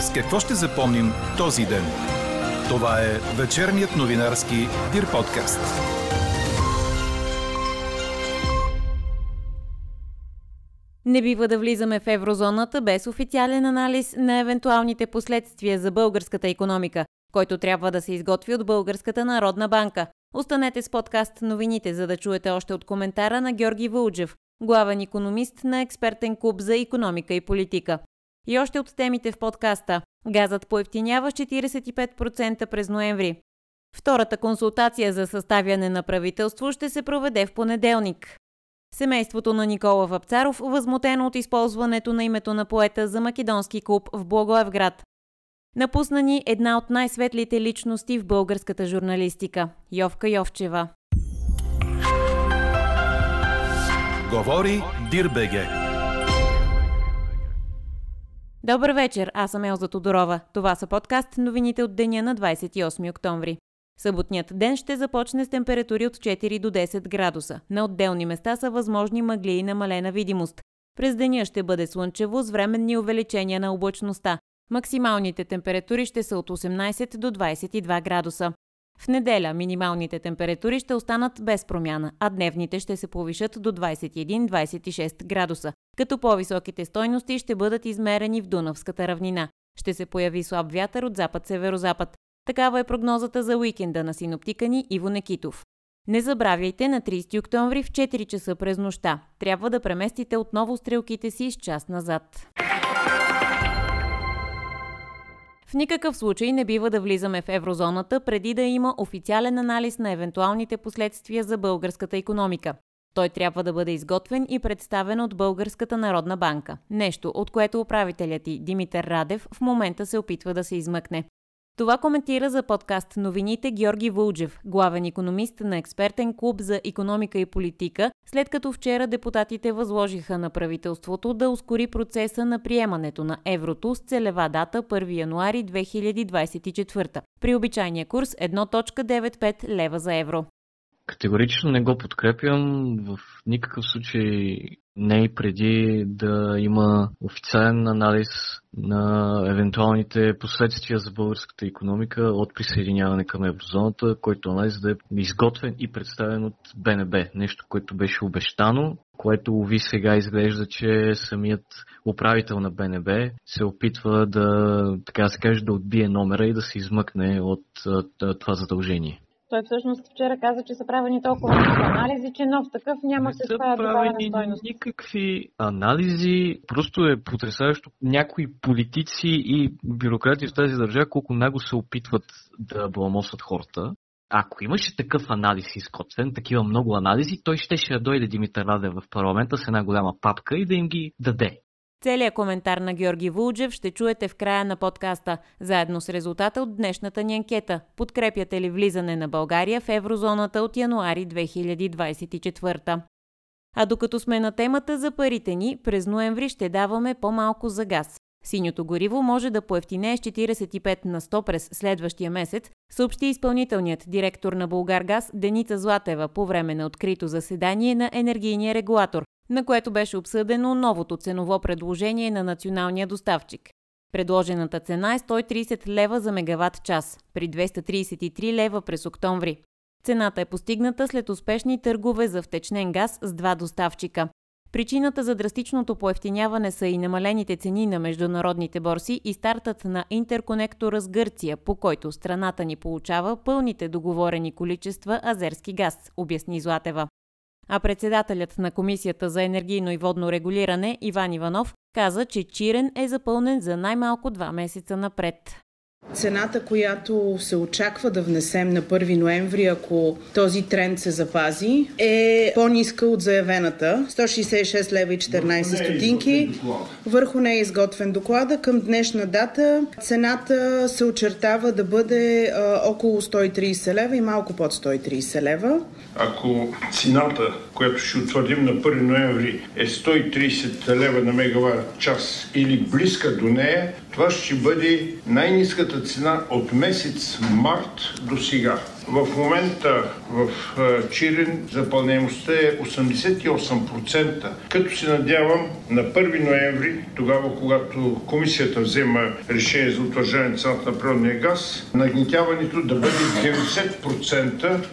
С какво ще запомним този ден? Това е вечерният новинарски Дир подкаст. Не бива да влизаме в еврозоната без официален анализ на евентуалните последствия за българската економика, който трябва да се изготви от Българската народна банка. Останете с подкаст новините, за да чуете още от коментара на Георги Вълджев, главен економист на експертен клуб за економика и политика. И още от темите в подкаста. Газът поевтинява с 45% през ноември. Втората консултация за съставяне на правителство ще се проведе в понеделник. Семейството на Никола Вапцаров възмутено от използването на името на поета за македонски клуб в Благоевград. Напусна ни една от най-светлите личности в българската журналистика – Йовка Йовчева. Говори Дирбеге. Добър вечер, аз съм Елза Тодорова. Това са подкаст новините от деня на 28 октомври. Съботният ден ще започне с температури от 4 до 10 градуса. На отделни места са възможни мъгли и намалена видимост. През деня ще бъде слънчево с временни увеличения на облачността. Максималните температури ще са от 18 до 22 градуса. В неделя минималните температури ще останат без промяна, а дневните ще се повишат до 21-26 градуса, като по-високите стойности ще бъдат измерени в Дунавската равнина. Ще се появи слаб вятър от запад-северозапад. Такава е прогнозата за уикенда на синоптика ни Иво Некитов. Не забравяйте на 30 октомври в 4 часа през нощта. Трябва да преместите отново стрелките си с час назад. В никакъв случай не бива да влизаме в еврозоната преди да има официален анализ на евентуалните последствия за българската економика. Той трябва да бъде изготвен и представен от Българската народна банка. Нещо, от което управителят и Димитър Радев в момента се опитва да се измъкне. Това коментира за подкаст новините Георги Вълджев, главен економист на експертен клуб за економика и политика, след като вчера депутатите възложиха на правителството да ускори процеса на приемането на еврото с целева дата 1 януари 2024 при обичайния курс 1.95 лева за евро. Категорично не го подкрепям. В никакъв случай не и преди да има официален анализ на евентуалните последствия за българската економика от присъединяване към еврозоната, който анализ да е изготвен и представен от БНБ. Нещо, което беше обещано, което уви сега изглежда, че самият управител на БНБ се опитва да, така да се каже, да отбие номера и да се измъкне от това задължение. Той всъщност вчера каза, че са правени толкова много анализи, че нов такъв няма се това правени стойност. никакви анализи. Просто е потрясаващо някои политици и бюрократи в тази държава колко много се опитват да бламосват хората. Ако имаше такъв анализ изкотвен, такива много анализи, той ще ще дойде Димитър Раде в парламента с една голяма папка и да им ги даде. Целият коментар на Георги Вулджев ще чуете в края на подкаста, заедно с резултата от днешната ни анкета. Подкрепяте ли влизане на България в еврозоната от януари 2024? А докато сме на темата за парите ни, през ноември ще даваме по-малко за газ. Синьото гориво може да поевтинее с 45 на 100 през следващия месец, съобщи изпълнителният директор на Булгаргаз Деница Златева по време на открито заседание на енергийния регулатор, на което беше обсъдено новото ценово предложение на националния доставчик. Предложената цена е 130 лева за мегаватт час, при 233 лева през октомври. Цената е постигната след успешни търгове за втечнен газ с два доставчика. Причината за драстичното поевтиняване са и намалените цени на международните борси и стартът на интерконектора с Гърция, по който страната ни получава пълните договорени количества азерски газ, обясни Златева. А председателят на Комисията за енергийно и водно регулиране Иван Иванов каза, че Чирен е запълнен за най-малко два месеца напред. Цената, която се очаква да внесем на 1 ноември, ако този тренд се запази, е по-ниска от заявената 166 лева и 14 стотинки. Върху нея е изготвен доклада. Към днешна дата цената се очертава да бъде а, около 130 лева и малко под 130 лева. Ако цената, която ще утвърдим на 1 ноември е 130 лева на мегаватт час или близка до нея, Това ще бъде най-низката цена от месец март до сега. В момента в Чирен запълнеността е 88%, като се надявам на 1 ноември, тогава когато комисията взема решение за утвърждане цената на природния газ, нагнетяването да бъде 90%.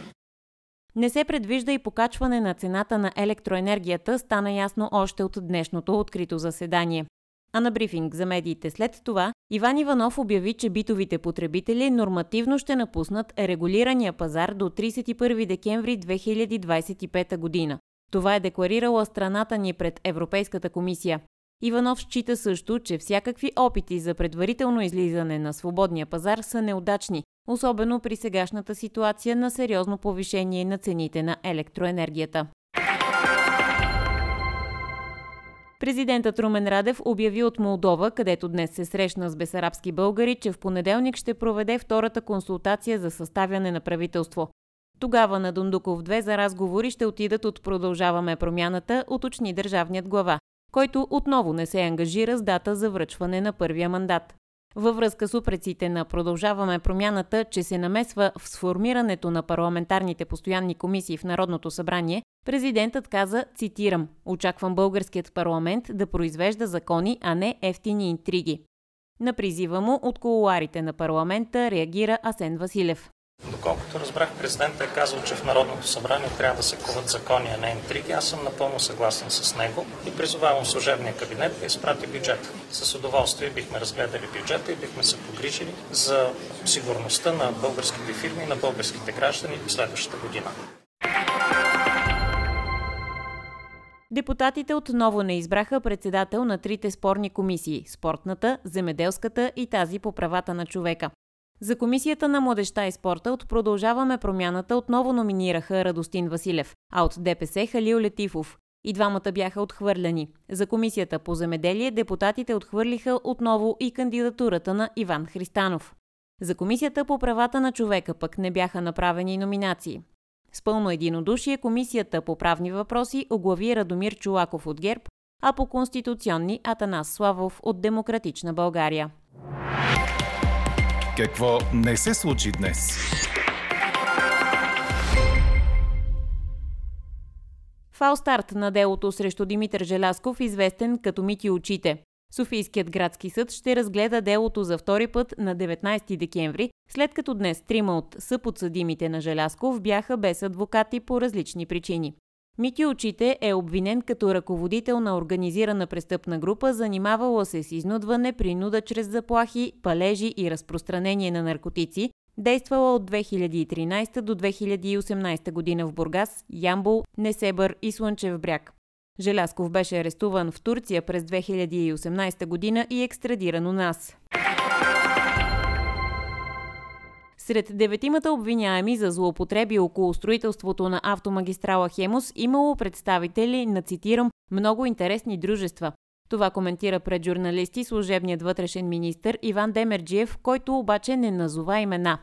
Не се предвижда и покачване на цената на електроенергията, стана ясно още от днешното открито заседание. А на брифинг за медиите след това Иван Иванов обяви, че битовите потребители нормативно ще напуснат регулирания пазар до 31 декември 2025 година. Това е декларирала страната ни пред Европейската комисия. Иванов счита също, че всякакви опити за предварително излизане на свободния пазар са неудачни, особено при сегашната ситуация на сериозно повишение на цените на електроенергията. Президентът Румен Радев обяви от Молдова, където днес се срещна с бесарабски българи, че в понеделник ще проведе втората консултация за съставяне на правителство. Тогава на Дундуков 2 за разговори ще отидат от Продължаваме промяната, уточни държавният глава, който отново не се ангажира с дата за връчване на първия мандат. Във връзка с упреците на Продължаваме промяната, че се намесва в сформирането на парламентарните постоянни комисии в Народното събрание, президентът каза, цитирам, «Очаквам българският парламент да произвежда закони, а не ефтини интриги». На призива му от колуарите на парламента реагира Асен Василев. Доколкото разбрах, президентът е казал, че в Народното събрание трябва да се коват закони, а не интриги. Аз съм напълно съгласен с него и призовавам служебния кабинет да изпрати бюджет. С удоволствие бихме разгледали бюджета и бихме се погрижили за сигурността на българските фирми и на българските граждани в следващата година. Депутатите отново не избраха председател на трите спорни комисии – спортната, земеделската и тази по правата на човека. За Комисията на младеща и спорта от Продължаваме промяната отново номинираха Радостин Василев, а от ДПС Халил Летифов. И двамата бяха отхвърляни. За Комисията по земеделие депутатите отхвърлиха отново и кандидатурата на Иван Христанов. За Комисията по правата на човека пък не бяха направени номинации. С пълно единодушие Комисията по правни въпроси оглави Радомир Чулаков от ГЕРБ, а по конституционни Атанас Славов от Демократична България. Какво не се случи днес? Фалстарт на делото срещу Димитър Желясков, известен като Мити очите. Софийският градски съд ще разгледа делото за втори път на 19 декември, след като днес трима от съподсъдимите на Желясков бяха без адвокати по различни причини. Мити Очите е обвинен като ръководител на организирана престъпна група, занимавала се с изнудване, принуда чрез заплахи, палежи и разпространение на наркотици, действала от 2013 до 2018 година в Бургас, Ямбол, Несебър и Слънчев бряг. Желясков беше арестуван в Турция през 2018 година и екстрадиран у нас. Сред деветимата обвиняеми за злоупотреби около строителството на автомагистрала Хемус имало представители на, цитирам, много интересни дружества. Това коментира пред журналисти служебният вътрешен министр Иван Демерджиев, който обаче не назова имена.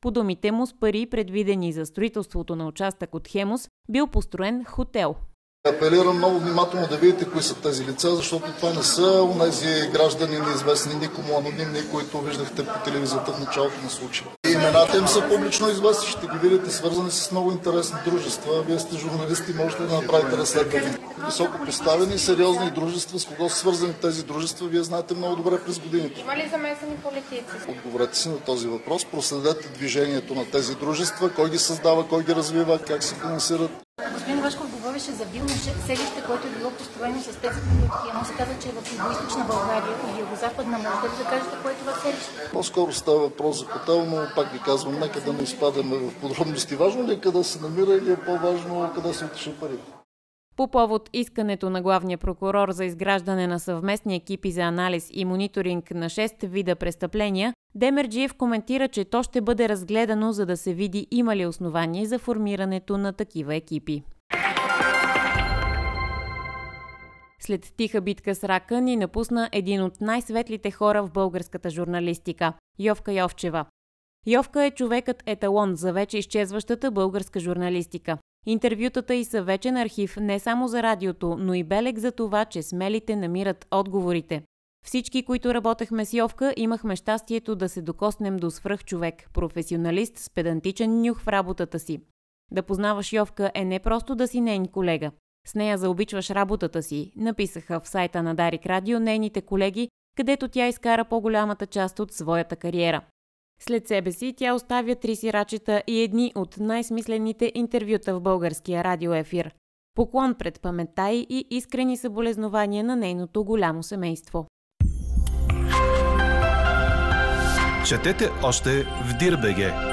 По думите му с пари, предвидени за строителството на участък от Хемус, бил построен хотел – Апелирам много внимателно да видите кои са тези лица, защото това не са унези граждани неизвестни никому анонимни, които виждахте по телевизията в началото на случая. Имената им са публично известни, ще ги видите свързани с много интересни дружества. Вие сте журналисти, можете да направите разследване. Високо поставени, сериозни дружества, с кого са свързани тези дружества, вие знаете много добре през годините. Има ли замесени политици? Отговорете си на този въпрос, проследете движението на тези дружества, кой ги създава, кой ги развива, как се финансират. Говореше за вилно селище, което е било построено с тези продукти. Но се каза, че е в Юго-Источна България и Юго-Западна. Можете да кажете кое е това селище? По-скоро става въпрос за хотел, но пак ви казвам, нека да не изпадаме в подробности. Важно ли е къде се намира или е по-важно къде се отиша парите? По повод искането на главния прокурор за изграждане на съвместни екипи за анализ и мониторинг на 6 вида престъпления, Демерджиев коментира, че то ще бъде разгледано, за да се види има ли основание за формирането на такива екипи. След тиха битка с рака ни напусна един от най-светлите хора в българската журналистика – Йовка Йовчева. Йовка е човекът еталон за вече изчезващата българска журналистика. Интервютата й са вечен архив не само за радиото, но и белег за това, че смелите намират отговорите. Всички, които работехме с Йовка, имахме щастието да се докоснем до свръх човек, професионалист с педантичен нюх в работата си. Да познаваш Йовка е не просто да си нейн колега. С нея заобичваш работата си, написаха в сайта на Дарик Радио нейните колеги, където тя изкара по-голямата част от своята кариера. След себе си тя оставя три сирачета и едни от най-смислените интервюта в българския радиоефир. Поклон пред паметта и искрени съболезнования на нейното голямо семейство. Четете още в Дирбеге.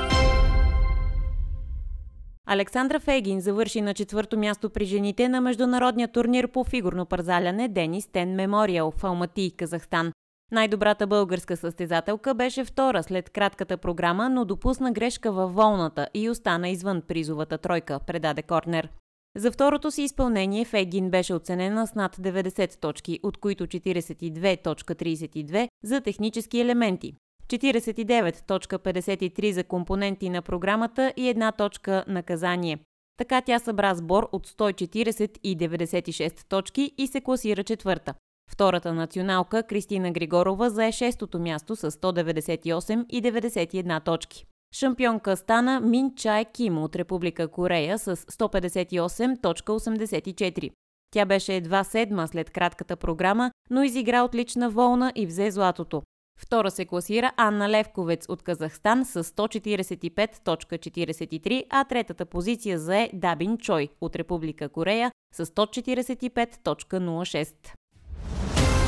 Александра Фегин завърши на четвърто място при жените на международния турнир по фигурно парзаляне Денис Тен Мемориал в Алмати, Казахстан. Най-добрата българска състезателка беше втора след кратката програма, но допусна грешка във волната и остана извън призовата тройка, предаде Корнер. За второто си изпълнение Фегин беше оценена с над 90 точки, от които 42.32 за технически елементи, 49.53 за компоненти на програмата и една точка наказание. Така тя събра сбор от 140 и 96 точки и се класира четвърта. Втората националка Кристина Григорова зае шестото място с 198 и 91 точки. Шампионка стана Мин Чай Ким от Република Корея с 158.84. Тя беше едва седма след кратката програма, но изигра отлична волна и взе златото. Втора се класира Анна Левковец от Казахстан с 145.43, а третата позиция зае Дабин Чой от Република Корея с 145.06.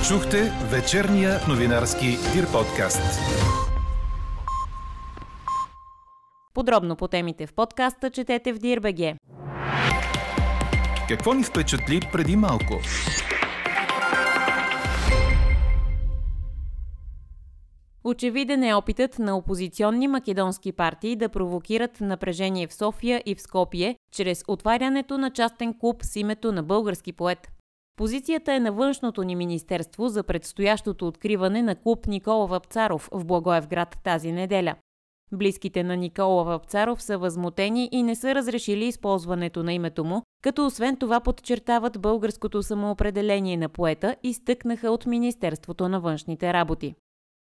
Чухте вечерния новинарски Дир подкаст. Подробно по темите в подкаста четете в Дирбеге. Какво ни впечатли преди малко? Очевиден е опитът на опозиционни македонски партии да провокират напрежение в София и в Скопие чрез отварянето на частен клуб с името на български поет. Позицията е на външното ни министерство за предстоящото откриване на клуб Никола Вапцаров в Благоевград тази неделя. Близките на Никола Вапцаров са възмутени и не са разрешили използването на името му, като освен това подчертават българското самоопределение на поета и стъкнаха от Министерството на външните работи.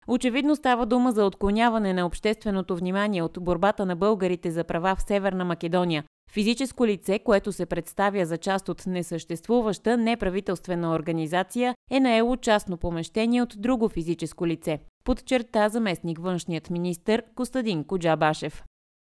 Очевидно става дума за отклоняване на общественото внимание от борбата на българите за права в Северна Македония. Физическо лице, което се представя за част от несъществуваща неправителствена организация, е наело частно помещение от друго физическо лице, подчерта заместник външният министр Костадин Коджабашев.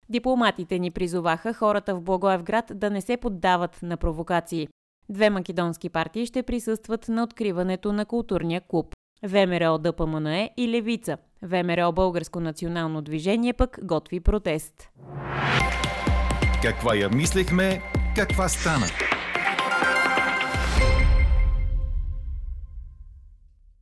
Дипломатите ни призоваха хората в Благоевград да не се поддават на провокации. Две македонски партии ще присъстват на откриването на културния клуб. ВМРО ДПМНЕ и Левица. ВМРО Българско национално движение пък готви протест. Каква я мислехме, каква стана?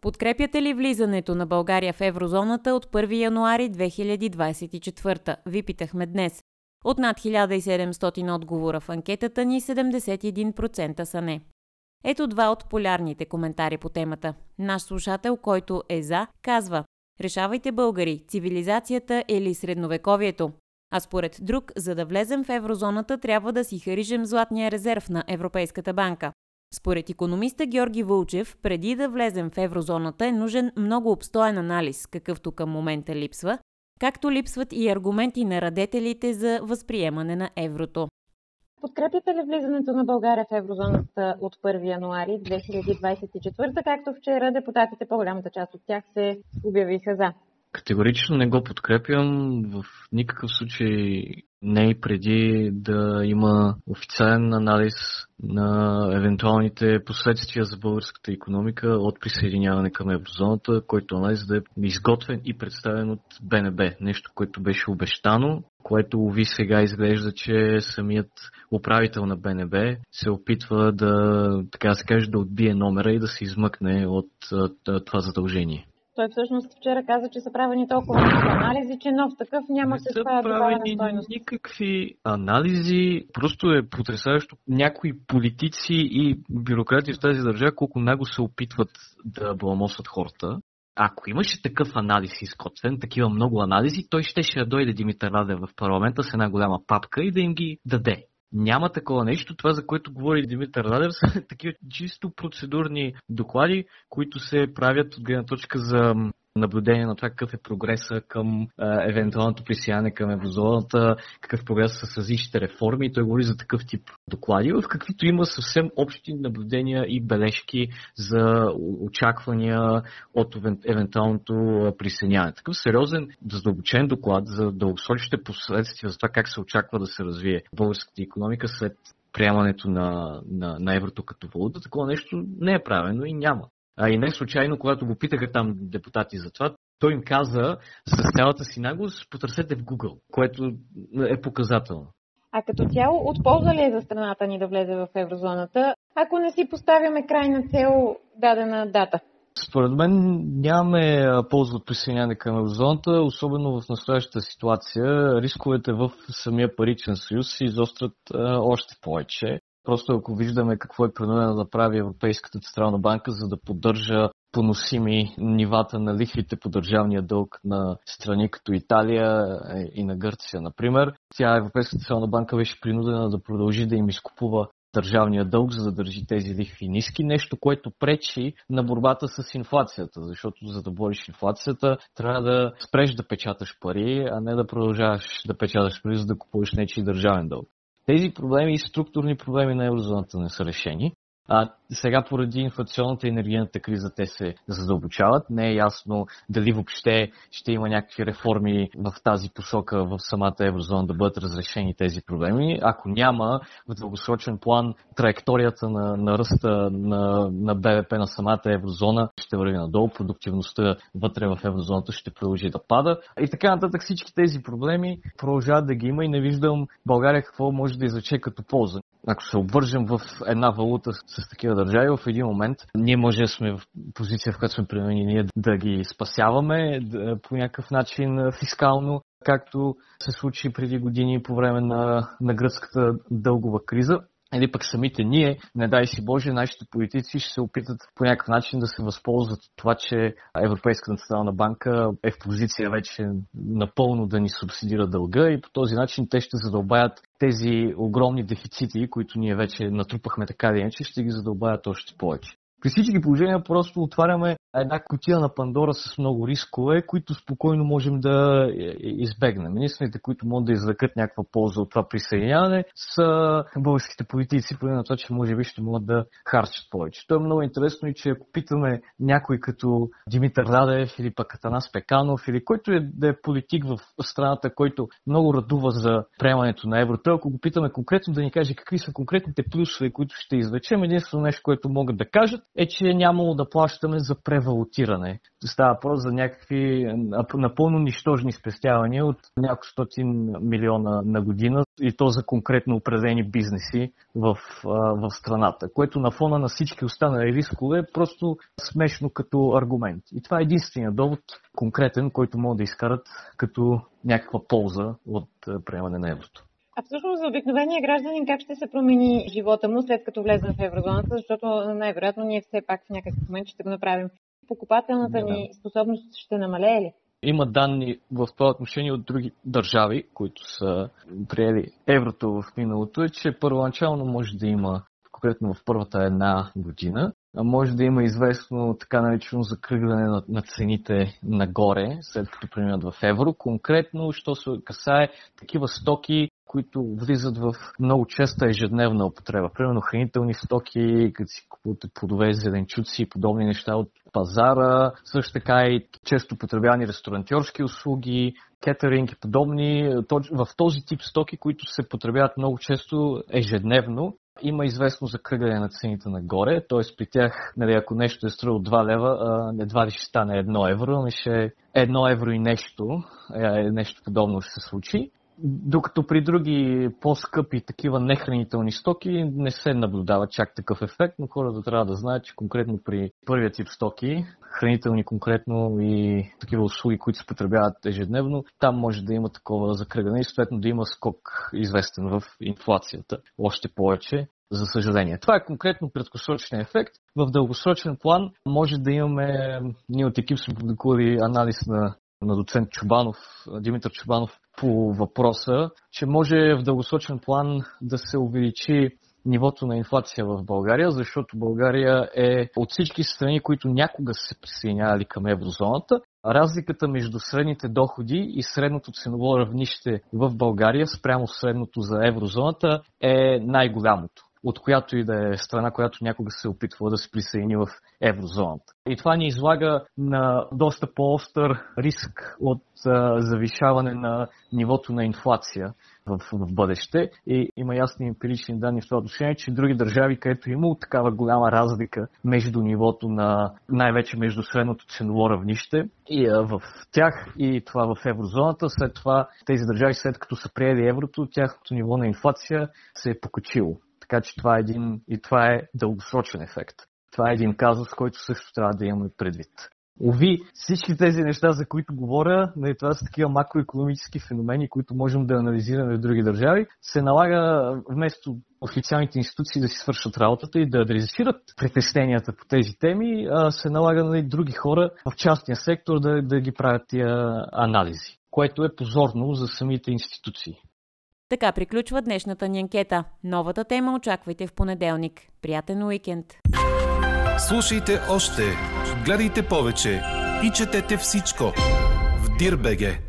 Подкрепяте ли влизането на България в еврозоната от 1 януари 2024? Ви питахме днес. От над 1700 отговора в анкетата ни 71% са не. Ето два от полярните коментари по темата. Наш слушател, който е за, казва Решавайте българи, цивилизацията или средновековието. А според друг, за да влезем в еврозоната, трябва да си харижем златния резерв на Европейската банка. Според економиста Георги Вълчев, преди да влезем в еврозоната е нужен много обстоен анализ, какъвто към момента липсва, както липсват и аргументи на радетелите за възприемане на еврото. Подкрепяте ли влизането на България в еврозоната от 1 януари 2024, както вчера депутатите, по-голямата част от тях се обявиха за? Категорично не го подкрепям. В никакъв случай не и преди да има официален анализ на евентуалните последствия за българската економика от присъединяване към еврозоната, който анализ да е изготвен и представен от БНБ. Нещо, което беше обещано, което уви сега изглежда, че самият управител на БНБ се опитва да, така се каже, да отбие номера и да се измъкне от това задължение. Той всъщност вчера каза, че са правени толкова много анализи, че нов такъв няма не се това правени стойност. никакви анализи. Просто е потрясаващо някои политици и бюрократи в тази държава колко много се опитват да бламосват хората. Ако имаше такъв анализ изготвен, такива много анализи, той ще ще дойде Димитър Радев в парламента с една голяма папка и да им ги даде. Няма такова нещо. Това, за което говори Димитър Радев, са такива чисто процедурни доклади, които се правят от гледна точка за наблюдение на това какъв е прогреса към евентуалното присъединяване към еврозоната, какъв прогрес с различните реформи. Той говори за такъв тип доклади, в каквито има съвсем общи наблюдения и бележки за очаквания от евентуалното присъединяване. Такъв сериозен, задълбочен доклад за дългосрочните последствия за това как се очаква да се развие българската економика след приемането на, на, на еврото като валута. Такова нещо не е правено и няма. А и не случайно, когато го питаха там депутати за това, той им каза с цялата си наглост, потърсете в Google, което е показателно. А като цяло, от полза ли е за страната ни да влезе в еврозоната, ако не си поставяме крайна цел дадена дата? Според мен нямаме полза от присъединяване към еврозоната, особено в настоящата ситуация. Рисковете в самия паричен съюз се изострят още повече. Просто ако виждаме какво е принудена да прави Европейската централна банка, за да поддържа поносими нивата на лихвите по държавния дълг на страни като Италия е, и на Гърция, например. Тя Европейската централна банка беше принудена да продължи да им изкупува държавния дълг, за да държи тези лихви ниски. Нещо, което пречи на борбата с инфлацията, защото за да бориш инфлацията, трябва да спреш да печаташ пари, а не да продължаваш да печаташ пари, за да купуваш нечи държавен дълг. Тези проблеми и структурни проблеми на еврозоната не са решени. А, сега поради инфлационната и енергийната криза те се задълбочават. Не е ясно дали въобще ще има някакви реформи в тази посока в самата еврозона да бъдат разрешени тези проблеми. Ако няма, в дългосрочен план траекторията на, на ръста на, на БВП на самата еврозона ще върви надолу, продуктивността вътре в еврозоната ще продължи да пада. И така нататък всички тези проблеми продължават да ги има и не виждам България какво може да изрече като полза ако се обвържем в една валута с такива държави, в един момент ние може да сме в позиция, в която сме примени ние да ги спасяваме да, по някакъв начин фискално, както се случи преди години по време на, на гръцката дългова криза или пък самите ние, не дай си Боже, нашите политици ще се опитат по някакъв начин да се възползват от това, че Европейската национална банка е в позиция вече напълно да ни субсидира дълга и по този начин те ще задълбаят тези огромни дефицити, които ние вече натрупахме така или иначе, ще ги задълбаят още повече. При всички положения просто отваряме една котия на Пандора с много рискове, които спокойно можем да избегнем. Единствените, които могат да извлекат някаква полза от това присъединяване, са българските политици, поради на това, че може би ще могат да харчат повече. То е много интересно и че ако питаме някой като Димитър Радев или пък Атанас Пеканов или който е да е политик в страната, който много радува за приемането на еврото, ако го питаме конкретно да ни каже какви са конкретните плюсове, които ще извлечем, единствено нещо, което могат да кажат е, че е нямало да плащаме за превалутиране. Става въпрос за някакви напълно нищожни спестявания от няколко стотин милиона на година и то за конкретно определени бизнеси в, в страната, което на фона на всички останали рискове е просто смешно като аргумент. И това е единствения довод конкретен, който могат да изкарат като някаква полза от приемане на еврото. А всъщност за обикновения гражданин как ще се промени живота му след като влезем в еврозоната, защото най-вероятно ние все пак в някакъв момент ще го направим. Покупателната да. ни способност ще намалее ли? Има данни в това отношение от други държави, които са приели еврото в миналото, е, че първоначално може да има, конкретно в първата една година, може да има известно така наречено закръгляне на, на цените нагоре, след като преминат в евро. Конкретно, що се касае такива стоки, които влизат в много честа ежедневна употреба. Примерно хранителни стоки, като си купувате плодове, зеленчуци и подобни неща от пазара, също така и често потребявани ресторантьорски услуги, кетеринг и подобни, в този тип стоки, които се потребяват много често ежедневно има известно закръгляне на цените нагоре, т.е. при тях, нали, ако нещо е струвало 2 лева, едва ли ще стане 1 евро, ами ще е 1 евро и нещо, е, нещо подобно ще се случи. Докато при други по-скъпи такива нехранителни стоки не се наблюдава чак такъв ефект, но хората трябва да знаят, че конкретно при първия тип стоки, хранителни конкретно и такива услуги, които се потребяват ежедневно, там може да има такова закръгане и съответно да има скок известен в инфлацията. Още повече, за съжаление. Това е конкретно краткосрочен ефект. В дългосрочен план може да имаме, ние от екип сме публикували анализ на, на доцент Чубанов, Димитър Чубанов по въпроса, че може в дългосрочен план да се увеличи нивото на инфлация в България, защото България е от всички страни, които някога са се присъединявали към еврозоната. Разликата между средните доходи и средното ценово равнище в България спрямо средното за еврозоната е най-голямото от която и да е страна, която някога се е опитвала да се присъедини в еврозоната. И това ни излага на доста по-остър риск от а, завишаване на нивото на инфлация в, в бъдеще. И има ясни емпирични данни в това отношение, че други държави, където има такава голяма разлика между нивото на най-вече между средното ценово равнище и а, в тях и това в еврозоната, след това тези държави, след като са приели еврото, тяхното ниво на инфлация се е покачило. Така че това е един, и това е дългосрочен ефект. Това е един казус, който също трябва да имаме предвид. Ови, всички тези неща, за които говоря, нали, това са такива макроекономически феномени, които можем да анализираме в други държави, се налага вместо официалните институции да си свършат работата и да адресират притесненията по тези теми, се налага нали, други хора в частния сектор да, да ги правят тия анализи, което е позорно за самите институции. Така приключва днешната ни анкета. Новата тема очаквайте в понеделник. Приятен уикенд! Слушайте още, гледайте повече и четете всичко в Дирбеге.